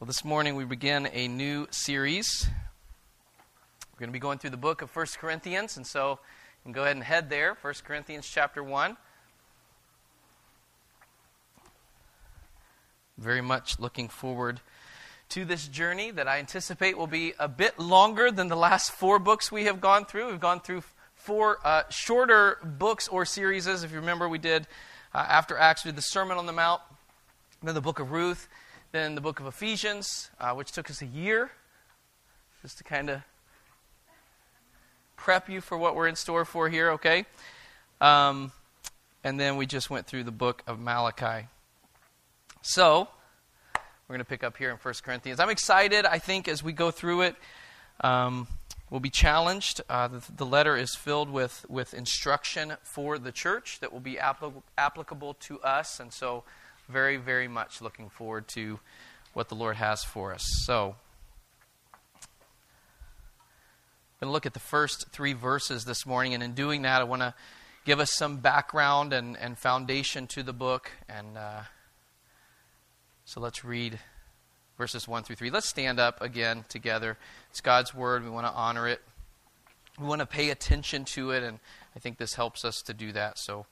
Well, this morning we begin a new series. We're going to be going through the book of 1 Corinthians, and so you can go ahead and head there, 1 Corinthians chapter 1. Very much looking forward to this journey that I anticipate will be a bit longer than the last four books we have gone through. We've gone through four uh, shorter books or series. If you remember, we did uh, after Acts, we did the Sermon on the Mount, then the book of Ruth, then the book of Ephesians, uh, which took us a year just to kind of prep you for what we're in store for here, okay? Um, and then we just went through the book of Malachi. So, we're going to pick up here in 1 Corinthians. I'm excited, I think, as we go through it. Um, we'll be challenged. Uh, the, the, letter is filled with, with instruction for the church that will be applic- applicable to us. And so, very, very much looking forward to what the Lord has for us. So, I'm going to look at the first three verses this morning, and in doing that, I want to give us some background and, and foundation to the book. And uh, so let's read verses 1 through 3. Let's stand up again together. It's God's Word. We want to honor it, we want to pay attention to it, and I think this helps us to do that. So,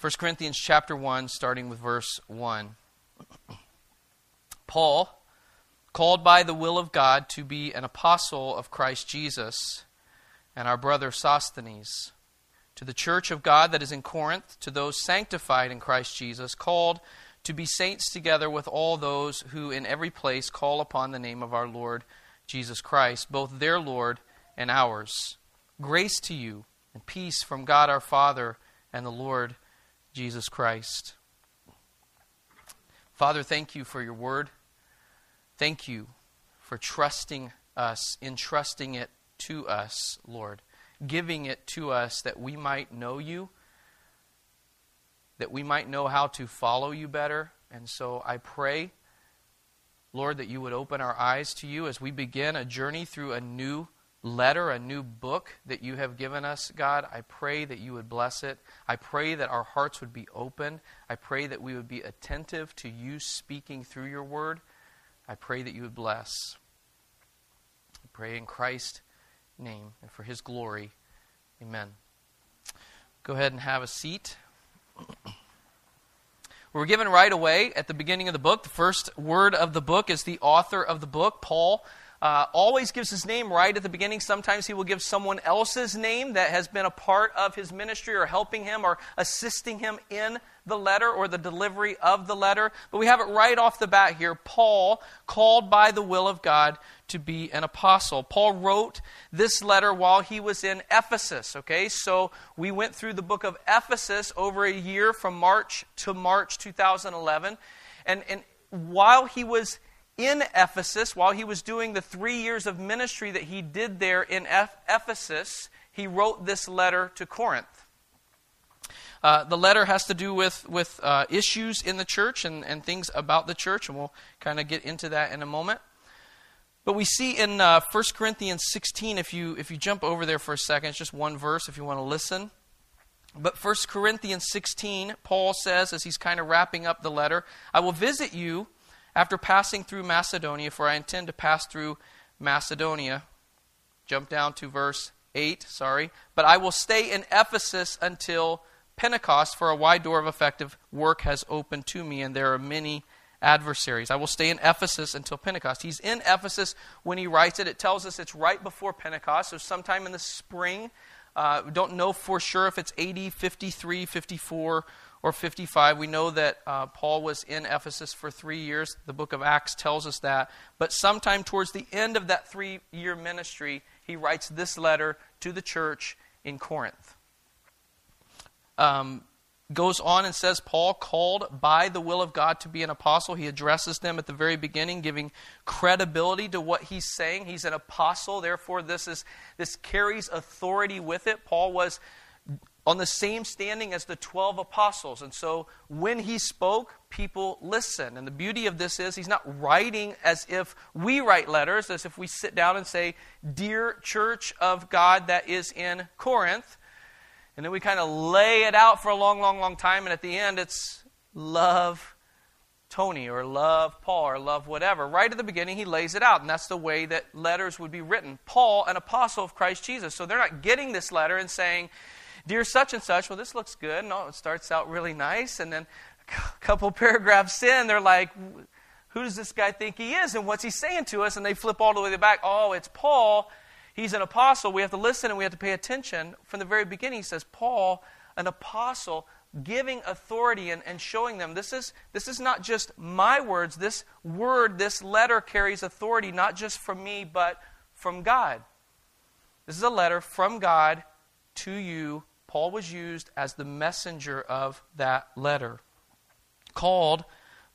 1 Corinthians chapter 1, starting with verse 1. Paul, called by the will of God to be an apostle of Christ Jesus, and our brother Sosthenes, to the church of God that is in Corinth, to those sanctified in Christ Jesus, called to be saints together with all those who in every place call upon the name of our Lord Jesus Christ, both their Lord and ours. Grace to you and peace from God our Father and the Lord Jesus Christ. Father, thank you for your word. Thank you for trusting us, entrusting it to us, Lord, giving it to us that we might know you, that we might know how to follow you better. And so I pray, Lord, that you would open our eyes to you as we begin a journey through a new letter, a new book that you have given us, God. I pray that you would bless it. I pray that our hearts would be open. I pray that we would be attentive to you speaking through your word. I pray that you would bless. I pray in Christ's name and for his glory. Amen. Go ahead and have a seat. We're given right away at the beginning of the book. The first word of the book is the author of the book, Paul uh, always gives his name right at the beginning. Sometimes he will give someone else's name that has been a part of his ministry or helping him or assisting him in the letter or the delivery of the letter. But we have it right off the bat here Paul, called by the will of God to be an apostle. Paul wrote this letter while he was in Ephesus, okay? So we went through the book of Ephesus over a year from March to March 2011. And, and while he was in Ephesus, while he was doing the three years of ministry that he did there in Ephesus, he wrote this letter to Corinth. Uh, the letter has to do with, with uh, issues in the church and, and things about the church, and we'll kind of get into that in a moment. But we see in uh, 1 Corinthians 16, if you, if you jump over there for a second, it's just one verse if you want to listen. But 1 Corinthians 16, Paul says, as he's kind of wrapping up the letter, I will visit you after passing through Macedonia, for I intend to pass through Macedonia. Jump down to verse 8, sorry. But I will stay in Ephesus until Pentecost, for a wide door of effective work has opened to me, and there are many adversaries. I will stay in Ephesus until Pentecost. He's in Ephesus when he writes it. It tells us it's right before Pentecost, so sometime in the spring. Uh, don't know for sure if it's 80, 53, 54, or 55. We know that uh, Paul was in Ephesus for three years. The book of Acts tells us that. But sometime towards the end of that three year ministry, he writes this letter to the church in Corinth. Um, goes on and says, Paul, called by the will of God to be an apostle, he addresses them at the very beginning, giving credibility to what he's saying. He's an apostle, therefore, this, is, this carries authority with it. Paul was on the same standing as the 12 apostles. And so when he spoke, people listened. And the beauty of this is he's not writing as if we write letters, as if we sit down and say, Dear church of God that is in Corinth. And then we kind of lay it out for a long, long, long time. And at the end, it's love Tony or love Paul or love whatever. Right at the beginning, he lays it out, and that's the way that letters would be written. Paul, an apostle of Christ Jesus. So they're not getting this letter and saying, Dear such and such, well, this looks good. No, it starts out really nice, and then a couple paragraphs in, they're like, Who does this guy think he is, and what's he saying to us? And they flip all the way back. Oh, it's Paul. He's an apostle. We have to listen and we have to pay attention. From the very beginning, he says, Paul, an apostle giving authority and, and showing them this is, this is not just my words. This word, this letter carries authority not just from me, but from God. This is a letter from God to you. Paul was used as the messenger of that letter. Called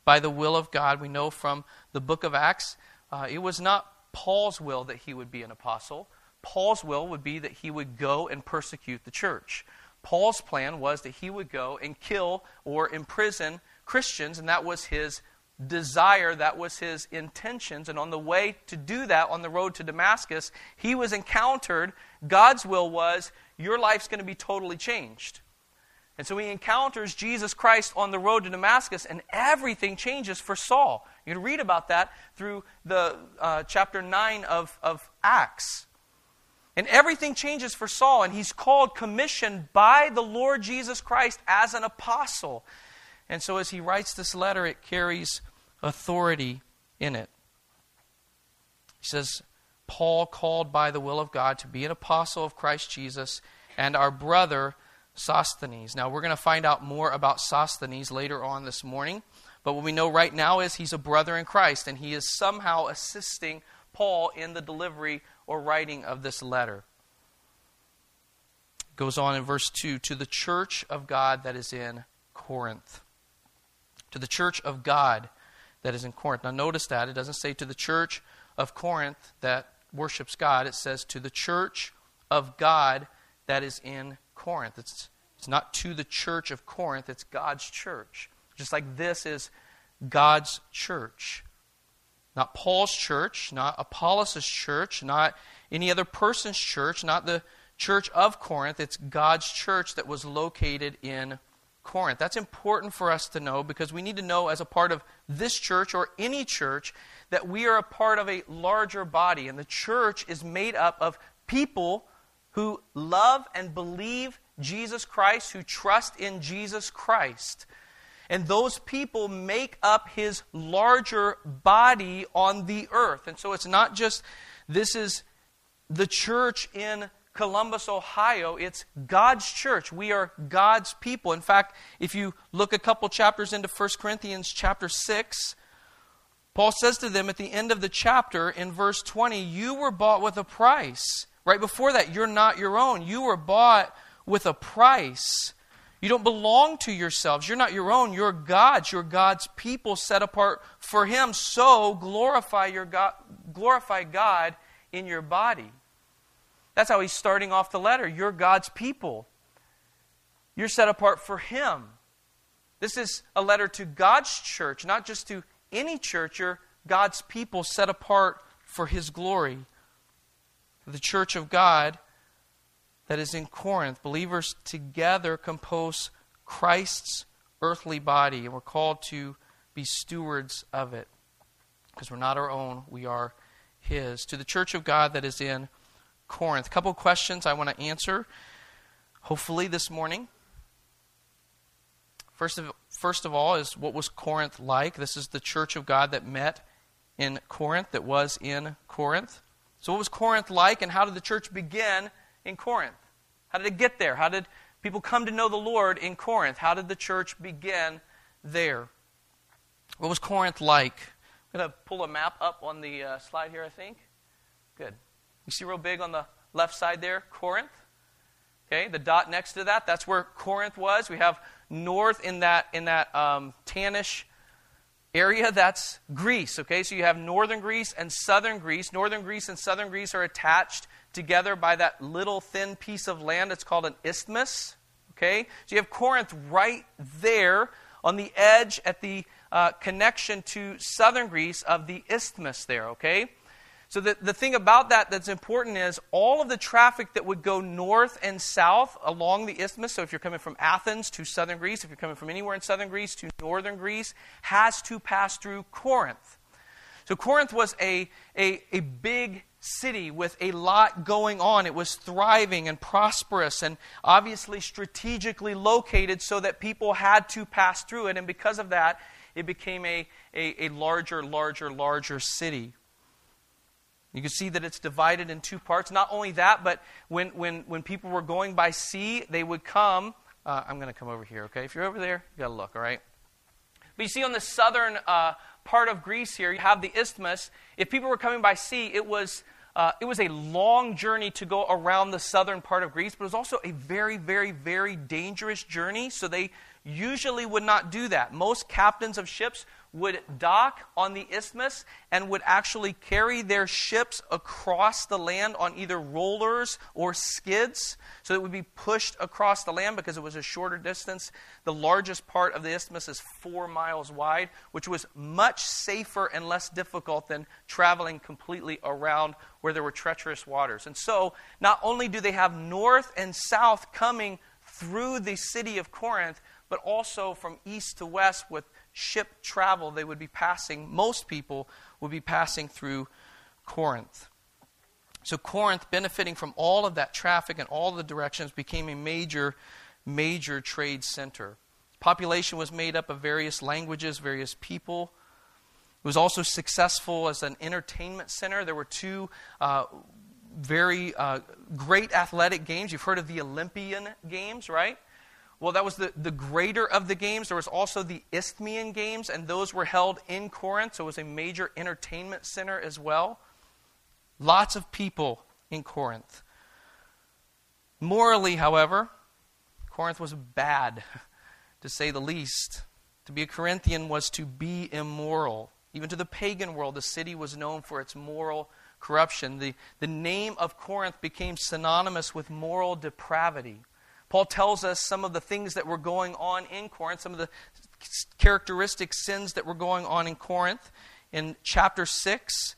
by the will of God, we know from the book of Acts, uh, it was not Paul's will that he would be an apostle. Paul's will would be that he would go and persecute the church. Paul's plan was that he would go and kill or imprison Christians, and that was his desire, that was his intentions. And on the way to do that, on the road to Damascus, he was encountered. God's will was, your life's going to be totally changed. And so he encounters Jesus Christ on the road to Damascus, and everything changes for Saul. You can read about that through the uh, chapter 9 of, of Acts. And everything changes for Saul, and he's called, commissioned by the Lord Jesus Christ as an apostle. And so as he writes this letter, it carries authority in it. He says, Paul, called by the will of God to be an apostle of Christ Jesus, and our brother Sosthenes. Now, we're going to find out more about Sosthenes later on this morning, but what we know right now is he's a brother in Christ, and he is somehow assisting Paul in the delivery or writing of this letter. It goes on in verse 2 to the church of God that is in Corinth. To the church of God that is in Corinth. Now, notice that. It doesn't say to the church of Corinth that worships God, it says to the church of God that is in Corinth. It's, it's not to the church of Corinth, it's God's church. Just like this is God's church. Not Paul's church, not Apollos' church, not any other person's church, not the church of Corinth. It's God's church that was located in Corinth. That's important for us to know because we need to know, as a part of this church or any church, that we are a part of a larger body. And the church is made up of people who love and believe Jesus Christ, who trust in Jesus Christ. And those people make up his larger body on the earth. And so it's not just this is the church in Columbus, Ohio. It's God's church. We are God's people. In fact, if you look a couple chapters into 1 Corinthians chapter 6, Paul says to them at the end of the chapter in verse 20, You were bought with a price. Right before that, you're not your own. You were bought with a price. You don't belong to yourselves. You're not your own. You're God's. You're God's people set apart for Him. So glorify, your God, glorify God in your body. That's how he's starting off the letter. You're God's people. You're set apart for Him. This is a letter to God's church, not just to any church. You're God's people set apart for His glory. The church of God that is in Corinth. Believers together compose Christ's earthly body, and we're called to be stewards of it because we're not our own, we are His. To the church of God that is in Corinth. A couple questions I want to answer, hopefully, this morning. First of, first of all, is what was Corinth like? This is the church of God that met in Corinth, that was in Corinth. So, what was Corinth like, and how did the church begin in Corinth? How did it get there? How did people come to know the Lord in Corinth? How did the church begin there? What was Corinth like? I'm going to pull a map up on the uh, slide here, I think. Good. You see real big on the left side there, Corinth? Okay, the dot next to that, that's where Corinth was. We have north in that, in that um, tannish area, that's Greece. Okay, so you have northern Greece and southern Greece. Northern Greece and southern Greece are attached together by that little thin piece of land. It's called an isthmus. Okay? So you have Corinth right there on the edge at the uh, connection to southern Greece of the isthmus there. Okay? So, the, the thing about that that's important is all of the traffic that would go north and south along the isthmus, so if you're coming from Athens to southern Greece, if you're coming from anywhere in southern Greece to northern Greece, has to pass through Corinth. So, Corinth was a, a, a big city with a lot going on. It was thriving and prosperous and obviously strategically located so that people had to pass through it. And because of that, it became a, a, a larger, larger, larger city. You can see that it's divided in two parts. Not only that, but when, when, when people were going by sea, they would come. Uh, I'm going to come over here, okay? If you're over there, you got to look, all right? But you see on the southern uh, part of Greece here, you have the isthmus. If people were coming by sea, it was, uh, it was a long journey to go around the southern part of Greece, but it was also a very, very, very dangerous journey. So they usually would not do that. Most captains of ships would dock on the isthmus and would actually carry their ships across the land on either rollers or skids. So it would be pushed across the land because it was a shorter distance. The largest part of the isthmus is four miles wide, which was much safer and less difficult than traveling completely around where there were treacherous waters. And so not only do they have north and south coming through the city of Corinth, but also from east to west with ship travel, they would be passing, most people would be passing through Corinth. So, Corinth, benefiting from all of that traffic in all the directions, became a major, major trade center. Population was made up of various languages, various people. It was also successful as an entertainment center. There were two uh, very uh, great athletic games. You've heard of the Olympian Games, right? Well, that was the, the greater of the games. There was also the Isthmian Games, and those were held in Corinth, so it was a major entertainment center as well. Lots of people in Corinth. Morally, however, Corinth was bad, to say the least. To be a Corinthian was to be immoral. Even to the pagan world, the city was known for its moral corruption. The, the name of Corinth became synonymous with moral depravity. Paul tells us some of the things that were going on in Corinth, some of the characteristic sins that were going on in Corinth. In chapter 6,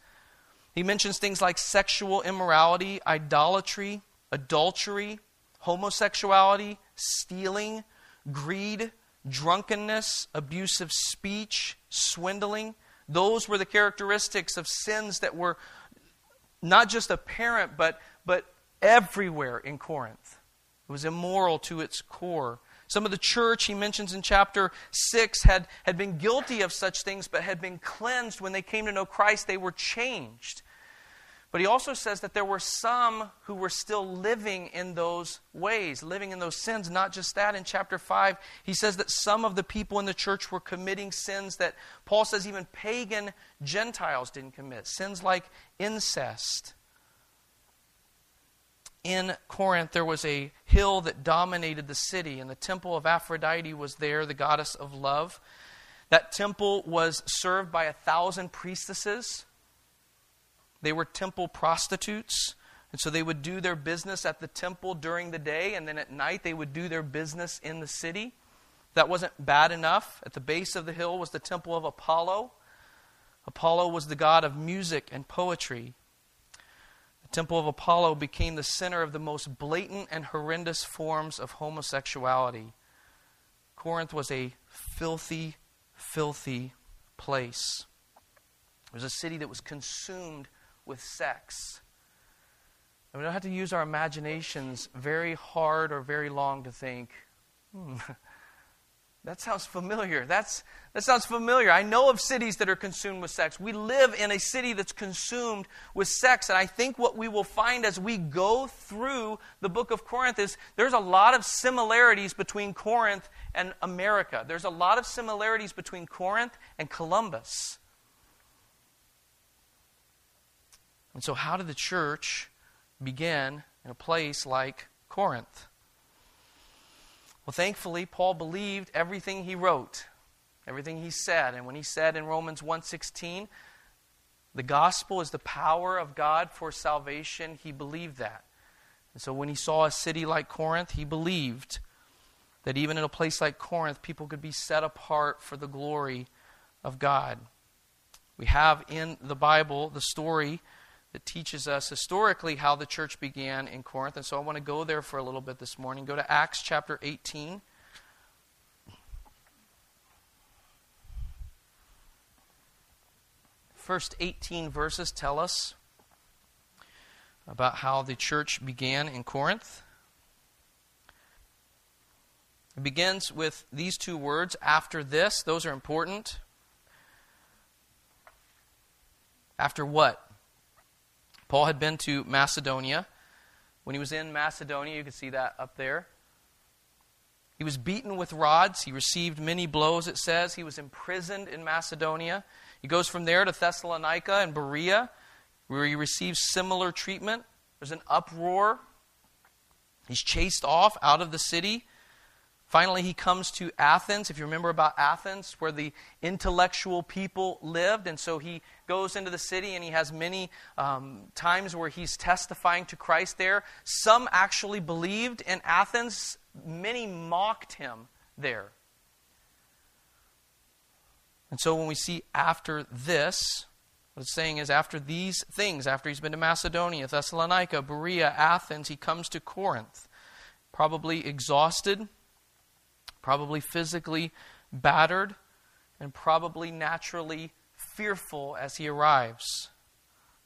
he mentions things like sexual immorality, idolatry, adultery, homosexuality, stealing, greed, drunkenness, abusive speech, swindling. Those were the characteristics of sins that were not just apparent, but, but everywhere in Corinth. It was immoral to its core. Some of the church, he mentions in chapter 6, had, had been guilty of such things, but had been cleansed when they came to know Christ. They were changed. But he also says that there were some who were still living in those ways, living in those sins. Not just that, in chapter 5, he says that some of the people in the church were committing sins that Paul says even pagan Gentiles didn't commit. Sins like incest, in Corinth, there was a hill that dominated the city, and the temple of Aphrodite was there, the goddess of love. That temple was served by a thousand priestesses. They were temple prostitutes. And so they would do their business at the temple during the day, and then at night they would do their business in the city. That wasn't bad enough. At the base of the hill was the temple of Apollo. Apollo was the god of music and poetry. Temple of Apollo became the center of the most blatant and horrendous forms of homosexuality. Corinth was a filthy, filthy place. It was a city that was consumed with sex. And we don't have to use our imaginations very hard or very long to think, hmm, that sounds familiar. That's, that sounds familiar. I know of cities that are consumed with sex. We live in a city that's consumed with sex. And I think what we will find as we go through the book of Corinth is there's a lot of similarities between Corinth and America. There's a lot of similarities between Corinth and Columbus. And so, how did the church begin in a place like Corinth? Well, thankfully, Paul believed everything he wrote, everything he said. And when he said in Romans 1:16, the gospel is the power of God for salvation, he believed that. And so when he saw a city like Corinth, he believed that even in a place like Corinth, people could be set apart for the glory of God. We have in the Bible the story that teaches us historically how the church began in Corinth. And so I want to go there for a little bit this morning. Go to Acts chapter 18. First 18 verses tell us about how the church began in Corinth. It begins with these two words, after this. Those are important. After what? Paul had been to Macedonia. When he was in Macedonia, you can see that up there. He was beaten with rods. He received many blows, it says. He was imprisoned in Macedonia. He goes from there to Thessalonica and Berea, where he receives similar treatment. There's an uproar. He's chased off out of the city. Finally, he comes to Athens. If you remember about Athens, where the intellectual people lived. And so he goes into the city and he has many um, times where he's testifying to Christ there. Some actually believed in Athens, many mocked him there. And so when we see after this, what it's saying is after these things, after he's been to Macedonia, Thessalonica, Berea, Athens, he comes to Corinth, probably exhausted probably physically battered, and probably naturally fearful as he arrives.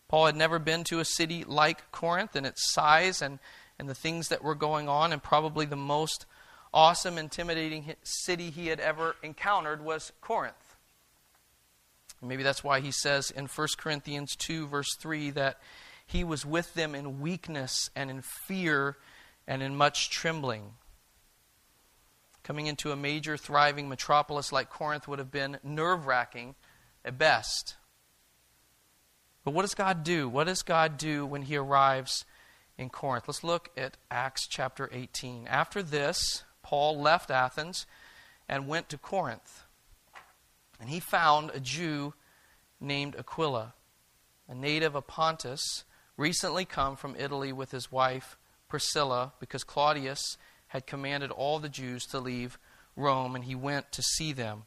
Paul had never been to a city like Corinth and its size and, and the things that were going on, and probably the most awesome, intimidating city he had ever encountered was Corinth. maybe that's why he says in 1 Corinthians 2, verse 3, that he was with them in weakness and in fear and in much trembling. Coming into a major, thriving metropolis like Corinth would have been nerve wracking at best. But what does God do? What does God do when he arrives in Corinth? Let's look at Acts chapter 18. After this, Paul left Athens and went to Corinth. And he found a Jew named Aquila, a native of Pontus, recently come from Italy with his wife Priscilla, because Claudius had commanded all the Jews to leave Rome, and he went to see them.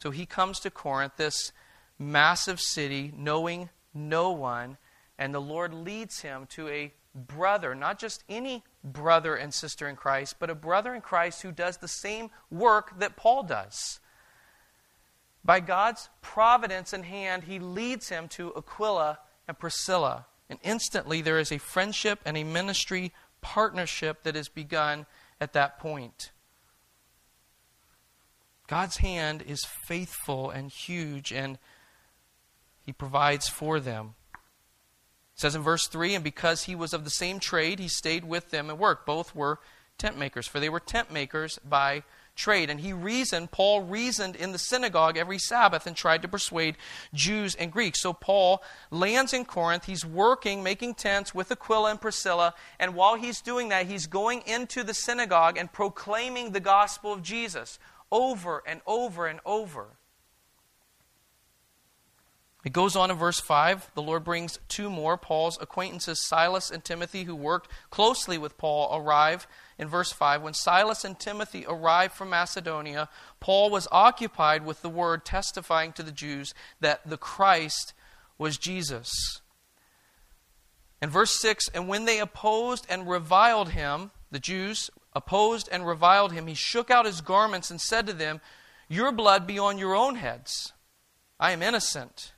So he comes to Corinth, this massive city, knowing no one, and the Lord leads him to a brother, not just any brother and sister in Christ, but a brother in Christ who does the same work that Paul does. By God's providence and hand, he leads him to Aquila and Priscilla. And instantly there is a friendship and a ministry partnership that has begun at that point. God's hand is faithful and huge, and He provides for them. It says in verse 3 And because he was of the same trade, he stayed with them and worked. Both were tent makers, for they were tent makers by trade. And he reasoned, Paul reasoned in the synagogue every Sabbath and tried to persuade Jews and Greeks. So Paul lands in Corinth. He's working, making tents with Aquila and Priscilla. And while he's doing that, he's going into the synagogue and proclaiming the gospel of Jesus over and over and over. It goes on in verse 5. The Lord brings two more. Paul's acquaintances, Silas and Timothy, who worked closely with Paul, arrive in verse 5. When Silas and Timothy arrived from Macedonia, Paul was occupied with the word testifying to the Jews that the Christ was Jesus. In verse 6, and when they opposed and reviled him, the Jews opposed and reviled him, he shook out his garments and said to them, Your blood be on your own heads. I am innocent.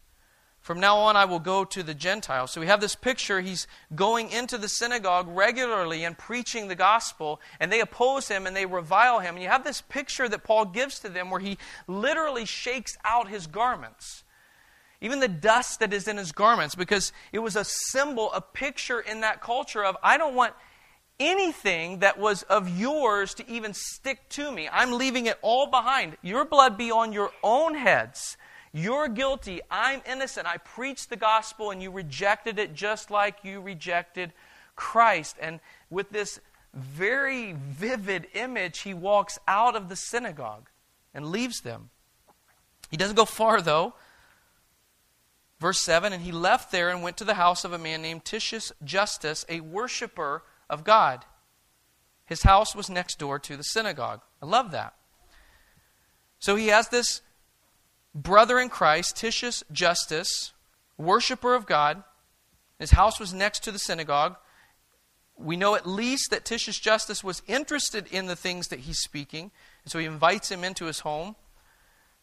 From now on, I will go to the Gentiles. So we have this picture. He's going into the synagogue regularly and preaching the gospel, and they oppose him and they revile him. And you have this picture that Paul gives to them where he literally shakes out his garments. Even the dust that is in his garments, because it was a symbol, a picture in that culture of, I don't want anything that was of yours to even stick to me. I'm leaving it all behind. Your blood be on your own heads. You're guilty. I'm innocent. I preached the gospel and you rejected it just like you rejected Christ. And with this very vivid image, he walks out of the synagogue and leaves them. He doesn't go far, though. Verse 7 And he left there and went to the house of a man named Titius Justus, a worshiper of God. His house was next door to the synagogue. I love that. So he has this brother in Christ, Titius Justus, worshiper of God, His house was next to the synagogue. We know at least that Titius Justus was interested in the things that he's speaking, and so he invites him into his home.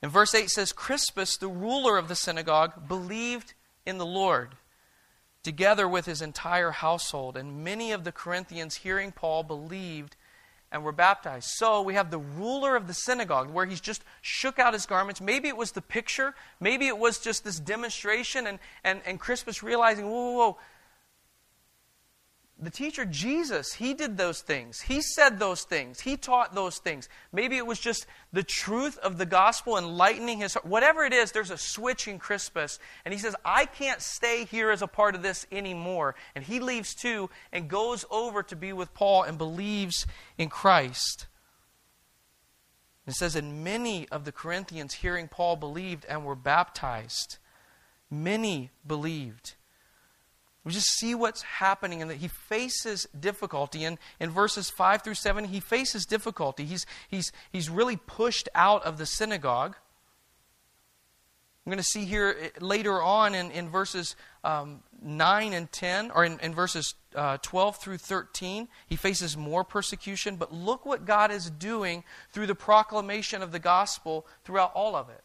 And verse 8 says Crispus, the ruler of the synagogue, believed in the Lord, together with his entire household. And many of the Corinthians, hearing Paul, believed and were baptized. So we have the ruler of the synagogue where he's just shook out his garments. Maybe it was the picture, maybe it was just this demonstration, and, and, and Crispus realizing, whoa, whoa, whoa, the teacher Jesus, he did those things. He said those things. He taught those things. Maybe it was just the truth of the gospel enlightening his heart. Whatever it is, there's a switch in Crispus. And he says, I can't stay here as a part of this anymore. And he leaves too and goes over to be with Paul and believes in Christ. It says, And many of the Corinthians hearing Paul believed and were baptized. Many believed. We just see what's happening and that he faces difficulty. And in verses 5 through 7, he faces difficulty. He's, he's, he's really pushed out of the synagogue. I'm going to see here eh, later on in, in verses um, 9 and 10, or in, in verses uh, 12 through 13, he faces more persecution. But look what God is doing through the proclamation of the gospel throughout all of it.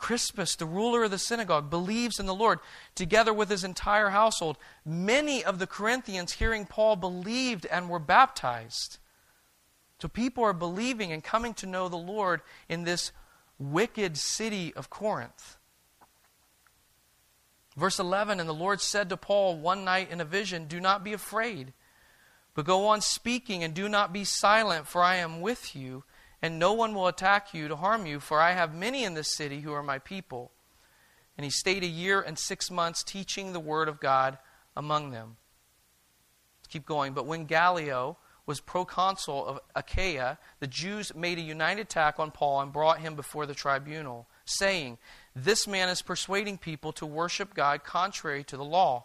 Crispus, the ruler of the synagogue, believes in the Lord together with his entire household. Many of the Corinthians, hearing Paul, believed and were baptized. So people are believing and coming to know the Lord in this wicked city of Corinth. Verse 11 And the Lord said to Paul one night in a vision, Do not be afraid, but go on speaking and do not be silent, for I am with you and no one will attack you to harm you, for I have many in this city who are my people. And he stayed a year and six months teaching the word of God among them. Let's keep going. But when Gallio was proconsul of Achaia, the Jews made a united attack on Paul and brought him before the tribunal, saying, This man is persuading people to worship God contrary to the law.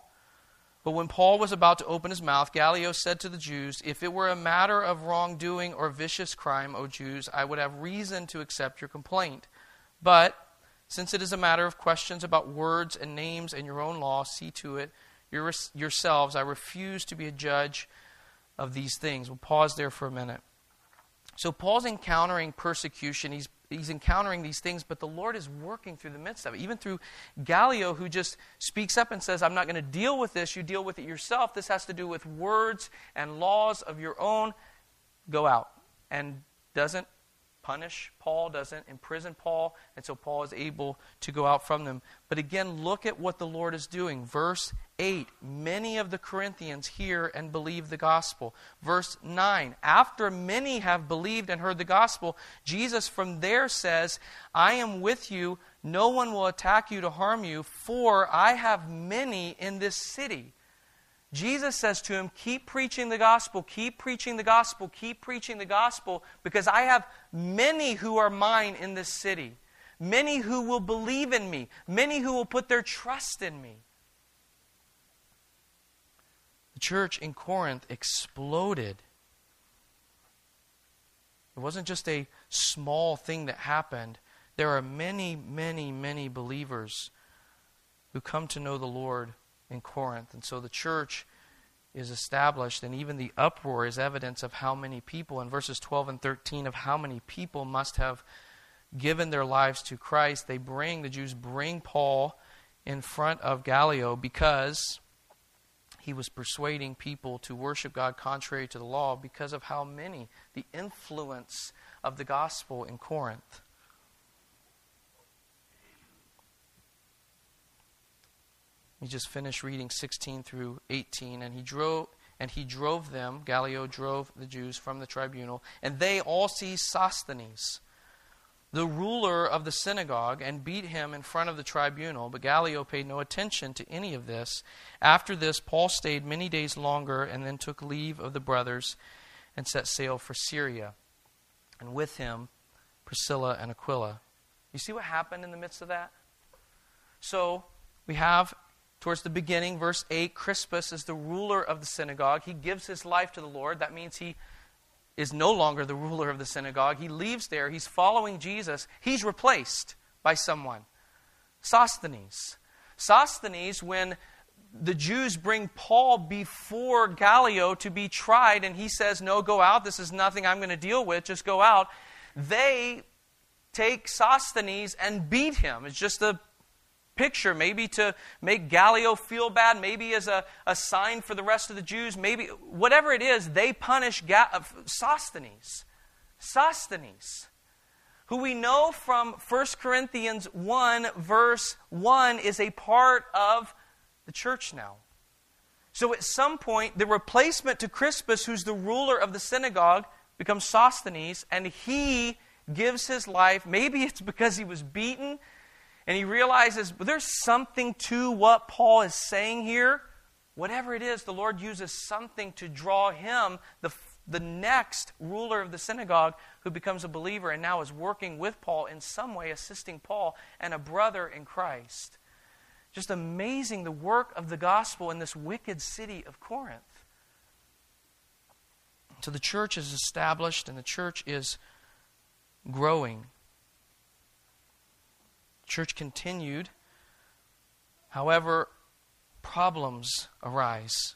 But when Paul was about to open his mouth, Gallio said to the Jews, If it were a matter of wrongdoing or vicious crime, O Jews, I would have reason to accept your complaint. But since it is a matter of questions about words and names and your own law, see to it yourselves. I refuse to be a judge of these things. We'll pause there for a minute. So, Paul's encountering persecution. He's he's encountering these things, but the Lord is working through the midst of it. Even through Gallio, who just speaks up and says, I'm not going to deal with this. You deal with it yourself. This has to do with words and laws of your own. Go out. And doesn't punish Paul, doesn't imprison Paul, and so Paul is able to go out from them. But again, look at what the Lord is doing. Verse 8 Many of the Corinthians hear and believe the gospel. Verse 9 After many have believed and heard the gospel, Jesus from there says, I am with you. No one will attack you to harm you, for I have many in this city. Jesus says to him, Keep preaching the gospel, keep preaching the gospel, keep preaching the gospel, because I have many who are mine in this city. Many who will believe in me, many who will put their trust in me. The church in Corinth exploded. It wasn't just a small thing that happened. There are many, many, many believers who come to know the Lord in Corinth. And so the church is established, and even the uproar is evidence of how many people, in verses 12 and 13, of how many people must have given their lives to Christ. They bring, the Jews bring Paul in front of Gallio because he was persuading people to worship God contrary to the law because of how many, the influence of the gospel in Corinth. He just finished reading 16 through 18, and he drove and he drove them. Gallio drove the Jews from the tribunal, and they all seized Sosthenes, the ruler of the synagogue, and beat him in front of the tribunal. But Gallio paid no attention to any of this. After this, Paul stayed many days longer, and then took leave of the brothers and set sail for Syria, and with him Priscilla and Aquila. You see what happened in the midst of that? So we have towards the beginning, verse 8, Crispus is the ruler of the synagogue. He gives his life to the Lord. That means he is no longer the ruler of the synagogue. He leaves there. He's following Jesus. He's replaced by someone Sosthenes. Sosthenes, when the Jews bring Paul before Gallio to be tried, and he says, No, go out. This is nothing I'm going to deal with. Just go out. They take Sosthenes and beat him. It's just a picture, maybe to make Gallio feel bad, maybe as a, a sign for the rest of the Jews, maybe whatever it is, they punish Ga- uh, Sosthenes. Sosthenes, who we know from 1 Corinthians 1, verse 1, is a part of the church now. So at some point, the replacement to Crispus, who's the ruler of the synagogue, becomes Sosthenes, and he gives his life. Maybe it's because he was beaten, and he realizes there's something to what Paul is saying here. Whatever it is, the Lord uses something to draw him, the, the next ruler of the synagogue, who becomes a believer and now is working with Paul in some way, assisting Paul and a brother in Christ. Just amazing the work of the gospel in this wicked city of Corinth. So the church is established and the church is growing. Church continued. However, problems arise.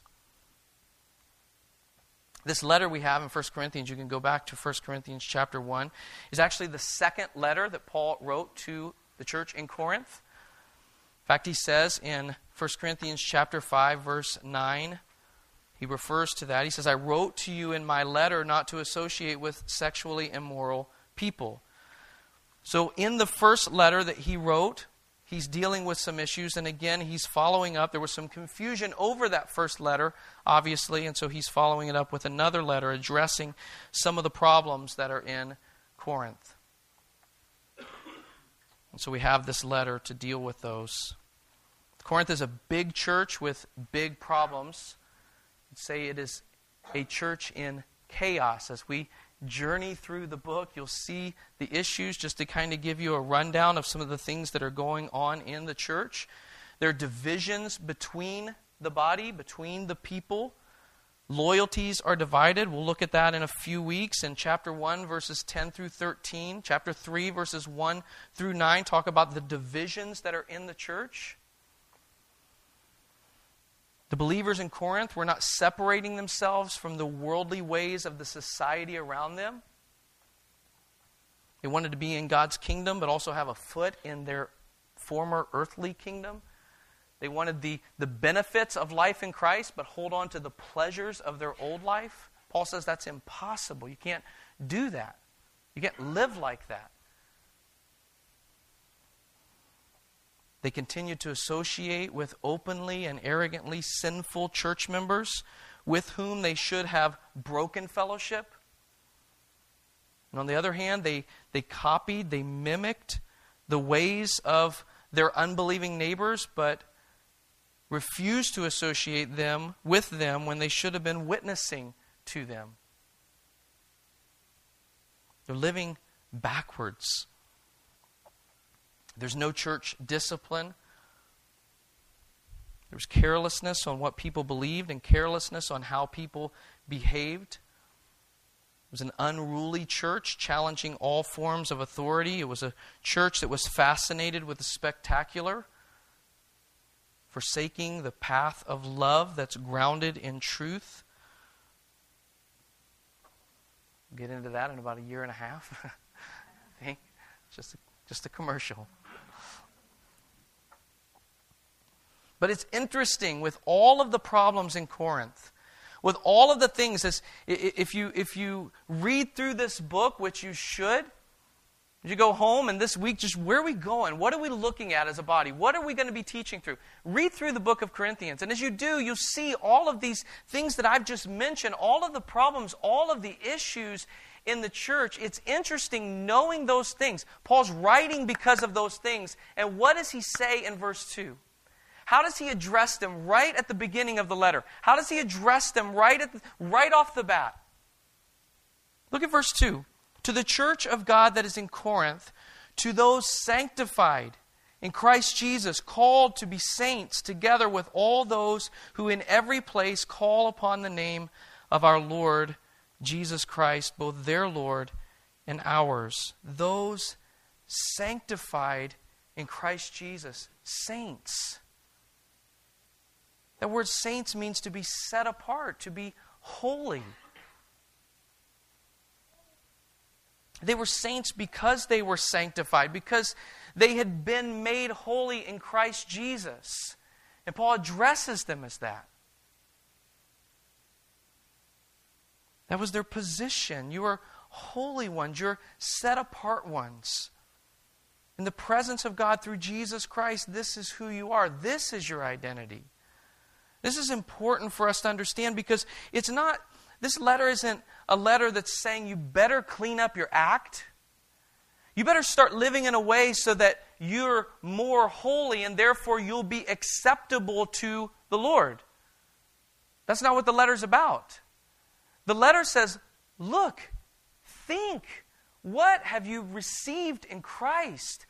This letter we have in 1 Corinthians, you can go back to 1 Corinthians chapter 1, is actually the second letter that Paul wrote to the church in Corinth In fact, he says in 1 Corinthians chapter 5 verse 9, he refers to that. He says, "I wrote to you in my letter not to associate with sexually immoral people." So in the first letter that he wrote, he's dealing with some issues and again he's following up. There was some confusion over that first letter, obviously, and so he's following it up with another letter addressing some of the problems that are in Corinth. And so we have this letter to deal with those. Corinth is a big church with big problems. I'd say it is a church in chaos. As we journey through the book, you'll see the issues just to kind of give you a rundown of some of the things that are going on in the church. There are divisions between the body, between the people. Loyalties are divided. We'll look at that in a few weeks in chapter 1, verses 10 through 13. Chapter 3, verses 1 through 9 talk about the divisions that are in the church. The believers in Corinth were not separating themselves from the worldly ways of the society around them. They wanted to be in God's kingdom, but also have a foot in their former earthly kingdom. They wanted the, the benefits of life in Christ, but hold on to the pleasures of their old life. Paul says that's impossible. You can't do that. You can't live like that. They continued to associate with openly and arrogantly sinful church members with whom they should have broken fellowship. And on the other hand, they, they copied, they mimicked the ways of their unbelieving neighbors, but refused to associate them with them when they should have been witnessing to them. They're living backwards. There's no church discipline. There was carelessness on what people believed and carelessness on how people behaved. It was an unruly church challenging all forms of authority. It was a church that was fascinated with the spectacular, forsaking the path of love that's grounded in truth. We'll get into that in about a year and a half. Just a, just a commercial. But it's interesting with all of the problems in Corinth, with all of the things, as, if, you, if you read through this book, which you should, you go home and this week, just where are we going? What are we looking at as a body? What are we going to be teaching through? Read through the book of Corinthians. And as you do, you'll see all of these things that I've just mentioned, all of the problems, all of the issues in the church. It's interesting knowing those things. Paul's writing because of those things. And what does he say in verse 2? How does he address them right at the beginning of the letter? How does he address them right, at the, right off the bat? Look at verse 2. To the church of God that is in Corinth, to those sanctified in Christ Jesus, called to be saints, together with all those who in every place call upon the name of our Lord Jesus Christ, both their Lord and ours. Those sanctified in Christ Jesus, saints. That word saints means to be set apart, to be holy. They were saints because they were sanctified, because they had been made holy in Christ Jesus. And Paul addresses them as that. That was their position. You are holy ones, you're set apart ones. In the presence of God through Jesus Christ, this is who you are. This is your identity. This is important for us to understand because it's not, this letter isn't a letter that's saying you better clean up your act. You better start living in a way so that you're more holy and therefore you'll be acceptable to the Lord. That's not what the letter's about. The letter says, Look, think, what have you received in Christ?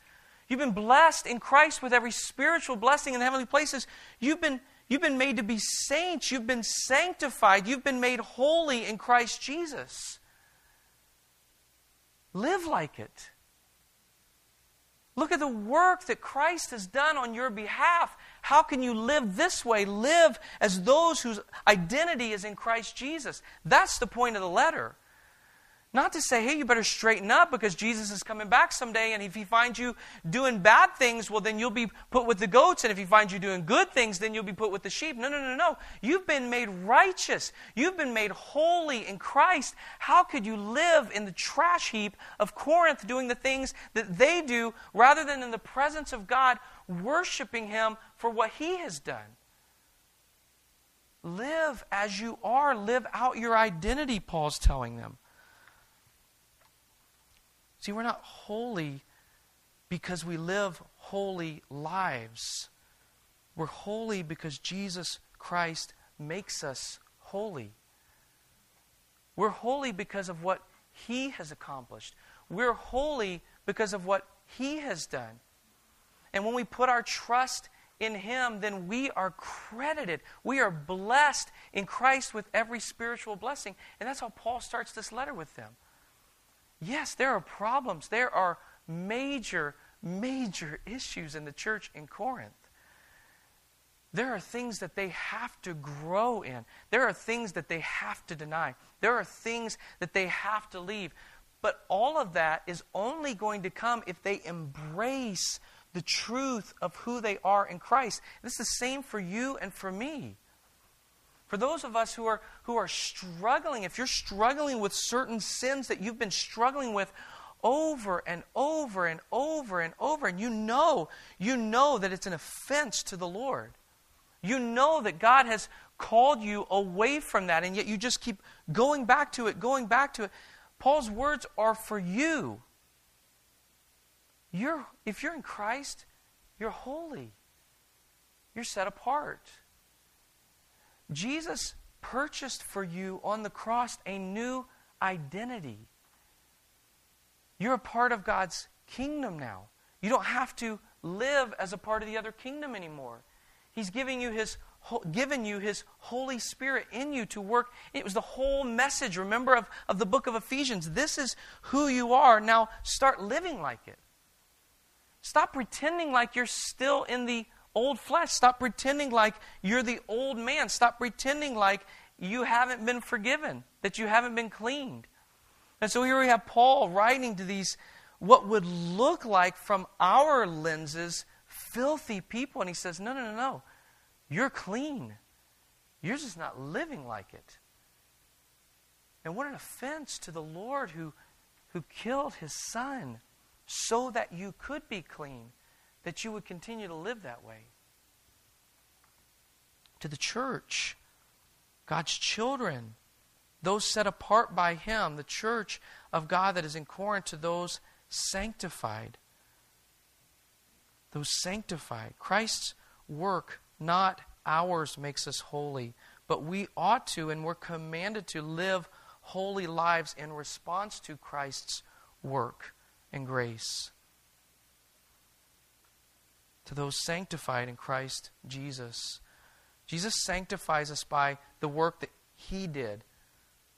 You've been blessed in Christ with every spiritual blessing in the heavenly places. You've been You've been made to be saints. You've been sanctified. You've been made holy in Christ Jesus. Live like it. Look at the work that Christ has done on your behalf. How can you live this way? Live as those whose identity is in Christ Jesus. That's the point of the letter. Not to say, hey, you better straighten up because Jesus is coming back someday, and if he finds you doing bad things, well, then you'll be put with the goats, and if he finds you doing good things, then you'll be put with the sheep. No, no, no, no. You've been made righteous. You've been made holy in Christ. How could you live in the trash heap of Corinth doing the things that they do rather than in the presence of God, worshiping him for what he has done? Live as you are, live out your identity, Paul's telling them. See, we're not holy because we live holy lives. We're holy because Jesus Christ makes us holy. We're holy because of what He has accomplished. We're holy because of what He has done. And when we put our trust in Him, then we are credited. We are blessed in Christ with every spiritual blessing. And that's how Paul starts this letter with them. Yes, there are problems. There are major, major issues in the church in Corinth. There are things that they have to grow in. There are things that they have to deny. There are things that they have to leave. But all of that is only going to come if they embrace the truth of who they are in Christ. This is the same for you and for me. For those of us who are, who are struggling, if you're struggling with certain sins that you've been struggling with over and over and over and over, and you know, you know that it's an offense to the Lord. You know that God has called you away from that, and yet you just keep going back to it, going back to it. Paul's words are for you. You're, if you're in Christ, you're holy. You're set apart. Jesus purchased for you on the cross a new identity. You're a part of God's kingdom now. You don't have to live as a part of the other kingdom anymore. He's giving you his given you his Holy Spirit in you to work. It was the whole message, remember, of, of the book of Ephesians. This is who you are. Now start living like it. Stop pretending like you're still in the old flesh. Stop pretending like you're the old man. Stop pretending like you haven't been forgiven, that you haven't been cleaned. And so here we have Paul writing to these, what would look like from our lenses, filthy people. And he says, No, no, no, no. You're clean. You're just not living like it. And what an offense to the Lord who, who killed his son so that you could be clean that you would continue to live that way. To the church, God's children, those set apart by Him, the church of God that is in Corinth, to those sanctified. Those sanctified. Christ's work, not ours, makes us holy, but we ought to and we're commanded to live holy lives in response to Christ's work and grace to those sanctified in Christ Jesus. Jesus sanctifies us by the work that He did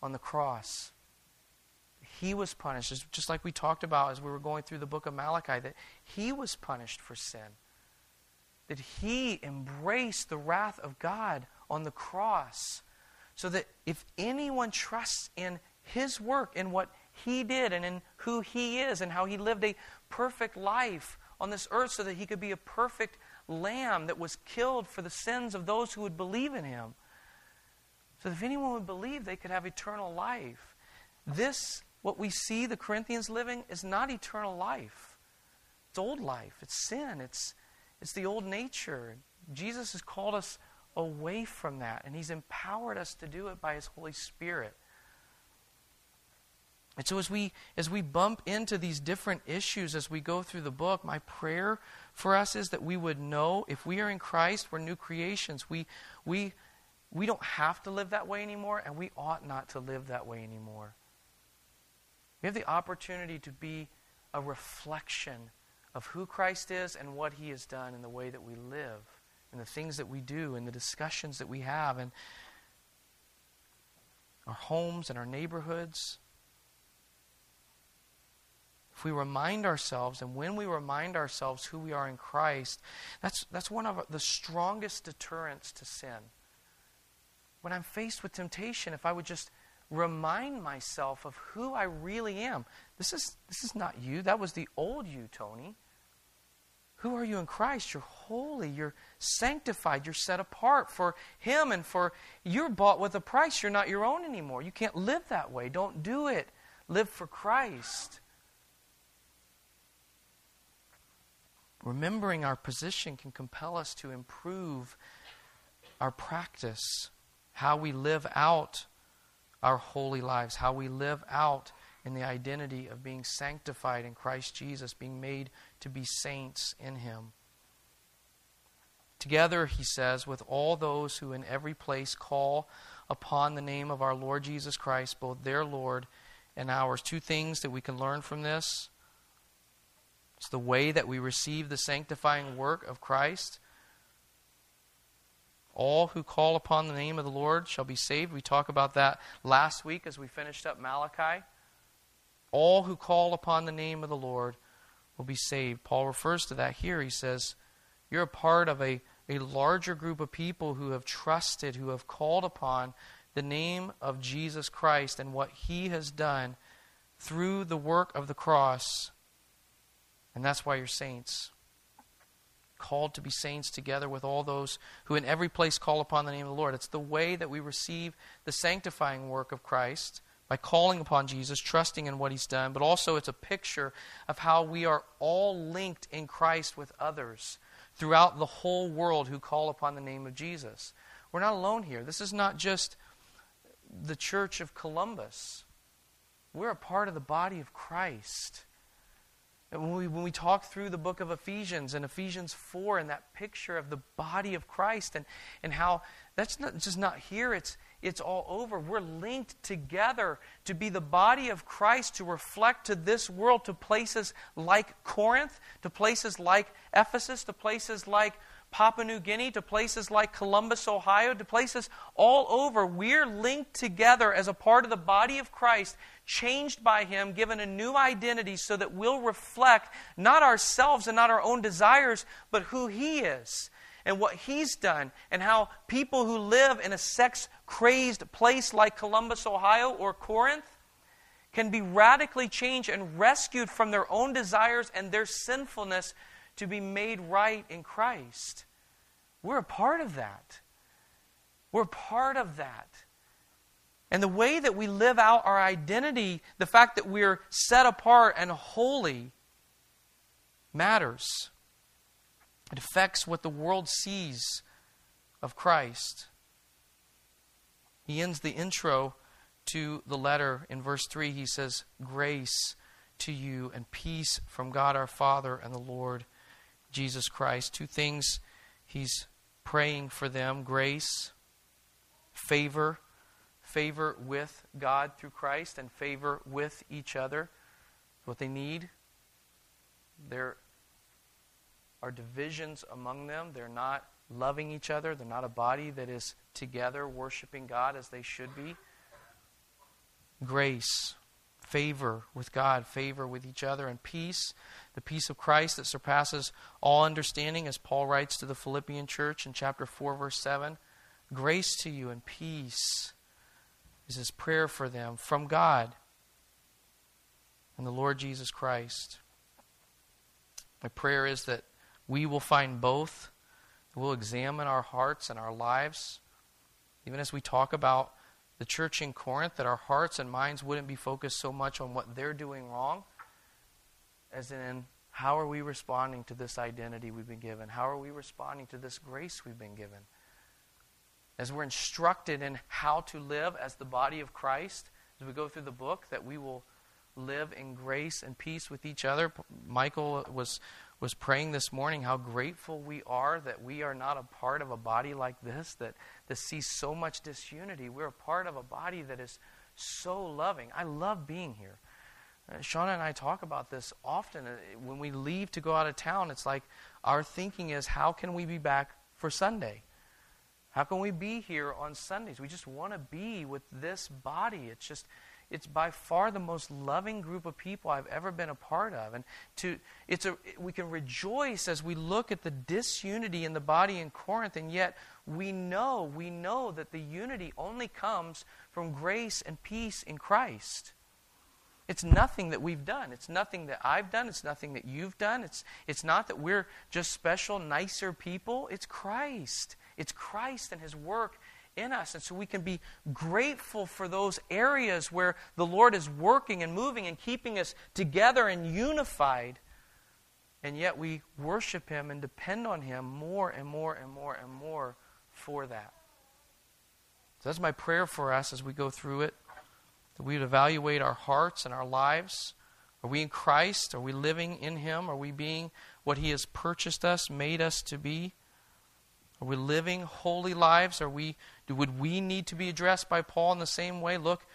on the cross. He was punished, just like we talked about as we were going through the book of Malachi, that He was punished for sin. that he embraced the wrath of God on the cross. So that if anyone trusts in his work, in what he did, and in who he is, and how he lived a perfect life on this earth, so that he could be a perfect lamb that was killed for the sins of those who would believe in him. So if anyone would believe, they could have eternal life. This, what we see the Corinthians living, is not eternal life. It's old life. It's sin. It's it's the old nature. Jesus has called us away from that, and He's empowered us to do it by His Holy Spirit. And so as we as we bump into these different issues as we go through the book, my prayer for us is that we would know if we are in Christ, we're new creations. We we we don't have to live that way anymore, and we ought not to live that way anymore. We have the opportunity to be a reflection of who Christ is and what he has done in the way that we live, and the things that we do, and the discussions that we have, and our homes and our neighborhoods. If we remind ourselves, and when we remind ourselves who we are in Christ, that's, that's one of the strongest deterrents to sin. When I'm faced with temptation, if I would just remind myself of who I really am. This is, this is not you. That was the old you, Tony. Who are you in Christ? You're holy. You're sanctified. You're set apart for Him and for you're bought with a price. You're not your own anymore. You can't live that way. Don't do it. Live for Christ. Remembering our position can compel us to improve our practice, how we live out our holy lives, how we live out in the identity of being sanctified in Christ Jesus, being made to be saints in Him. Together, he says, with all those who in every place call upon the name of our Lord Jesus Christ, both their Lord and ours. Two things that we can learn from this. It's the way that we receive the sanctifying work of Christ. All who call upon the name of the Lord shall be saved. We talked about that last week as we finished up Malachi. All who call upon the name of the Lord will be saved. Paul refers to that here. He says, You're a part of a, a larger group of people who have trusted, who have called upon the name of Jesus Christ and what he has done through the work of the cross. And that's why you're saints called to be saints together with all those who in every place call upon the name of the Lord. It's the way that we receive the sanctifying work of Christ by calling upon Jesus, trusting in what he's done, but also it's a picture of how we are all linked in Christ with others throughout the whole world who call upon the name of Jesus. We're not alone here. This is not just the church of Columbus. We're a part of the body of Christ. When we, when we talk through the book of Ephesians and Ephesians 4 and that picture of the body of Christ and, and how that's not, just not here, it's, it's all over. We're linked together to be the body of Christ to reflect to this world, to places like Corinth, to places like Ephesus, to places like Papua New Guinea, to places like Columbus, Ohio, to places all over. We're linked together as a part of the body of Christ changed by Him, given a new identity so that we'll reflect not ourselves and not our own desires, but who He is and what He's done, and how people who live in a sex crazed place like Columbus, Ohio, or Corinth can be radically changed and rescued from their own desires and their sinfulness to be made right in Christ. We're a part of that. We're part of that. And the way that we live out our identity, the fact that we're set apart and holy, matters. It affects what the world sees of Christ. He ends the intro to the letter in verse 3. He says, Grace to you and peace from God our Father and the Lord Jesus Christ. Two things he's praying for them grace, favor favor with God through Christ and favor with each other. What they need. There are divisions among them. They're not loving each other. They're not a body that is together worshiping God as they should be. Grace, favor with God, favor with each other, and peace, the peace of Christ that surpasses all understanding, as Paul writes to the Philippian church in chapter 4, verse 7. Grace to you and peace is his prayer for them from God and the Lord Jesus Christ. My prayer is that we will find both. We'll examine our hearts and our lives. Even as we talk about the church in Corinth, that our hearts and minds wouldn't be focused so much on what they're doing wrong as in how are we responding to this identity we've been given? How are we responding to this grace we've been given? As we're instructed in how to live as the body of Christ, as we go through the book, that we will live in grace and peace with each other. Michael was was praying this morning how grateful we are that we are not a part of a body like this that, that sees so much disunity. We're a part of a body that is so loving. I love being here. Uh, Shauna and I talk about this often. Uh, when we leave to go out of town, it's like our thinking is how can we be back for Sunday? How can we be here on Sundays? We just want to be with this body. It's just it's by far the most loving group of people I've ever been a part of. And to, it's a, we can rejoice as we look at the disunity in the body in Corinth, and yet we know, we know that the unity only comes from grace and peace in Christ. It's nothing that we've done. It's nothing that I've done. It's nothing that you've done. It's, it's not that we're just special, nicer people. It's Christ. It's Christ and His work in us. And so we can be grateful for those areas where the Lord is working and moving and keeping us together and unified. And yet we worship Him and depend on Him more and more and more and more for that. So that's my prayer for us as we go through it. That we would evaluate our hearts and our lives. Are we in Christ? Are we living in Him? Are we being what He has purchased us, made us to be? Are we living holy lives? Are we would we need to be addressed by Paul in the same way? Look,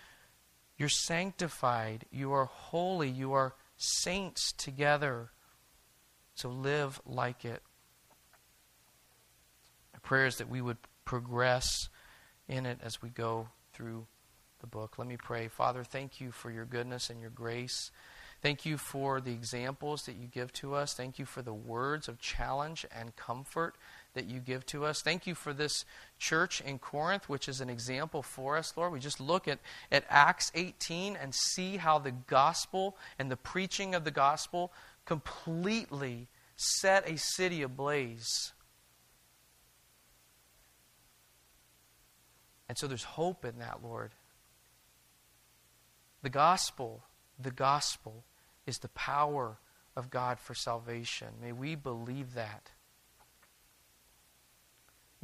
you're sanctified, you are holy, you are saints together. So live like it. My prayer is that we would progress in it as we go through the book. Let me pray. Father, thank you for your goodness and your grace. Thank you for the examples that you give to us. Thank you for the words of challenge and comfort that you give to us. Thank you for this church in Corinth, which is an example for us, Lord. We just look at, at Acts 18 and see how the gospel and the preaching of the gospel completely set a city ablaze. And so there's hope in that, Lord. The gospel, the gospel is the power of God for salvation. May we believe that.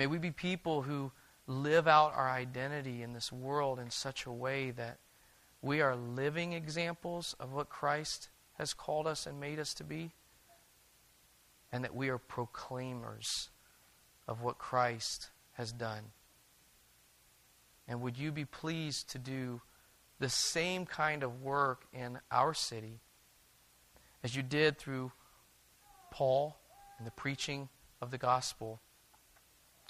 May we be people who live out our identity in this world in such a way that we are living examples of what Christ has called us and made us to be, and that we are proclaimers of what Christ has done. And would you be pleased to do the same kind of work in our city as you did through Paul and the preaching of the gospel?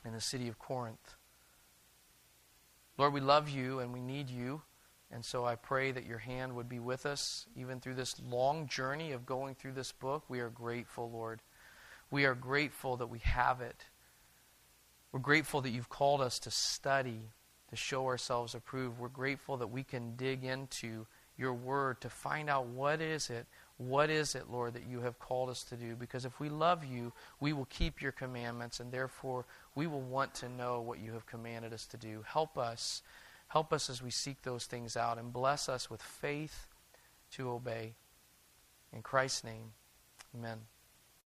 In the city of Corinth. Lord, we love you and we need you. And so I pray that your hand would be with us even through this long journey of going through this book. We are grateful, Lord. We are grateful that we have it. We're grateful that you've called us to study, to show ourselves approved. We're grateful that we can dig into your word to find out what is it what is it, Lord, that you have called us to do? Because if we love you, we will keep your commandments, and therefore we will want to know what you have commanded us to do. Help us. Help us as we seek those things out, and bless us with faith to obey. In Christ's name, amen.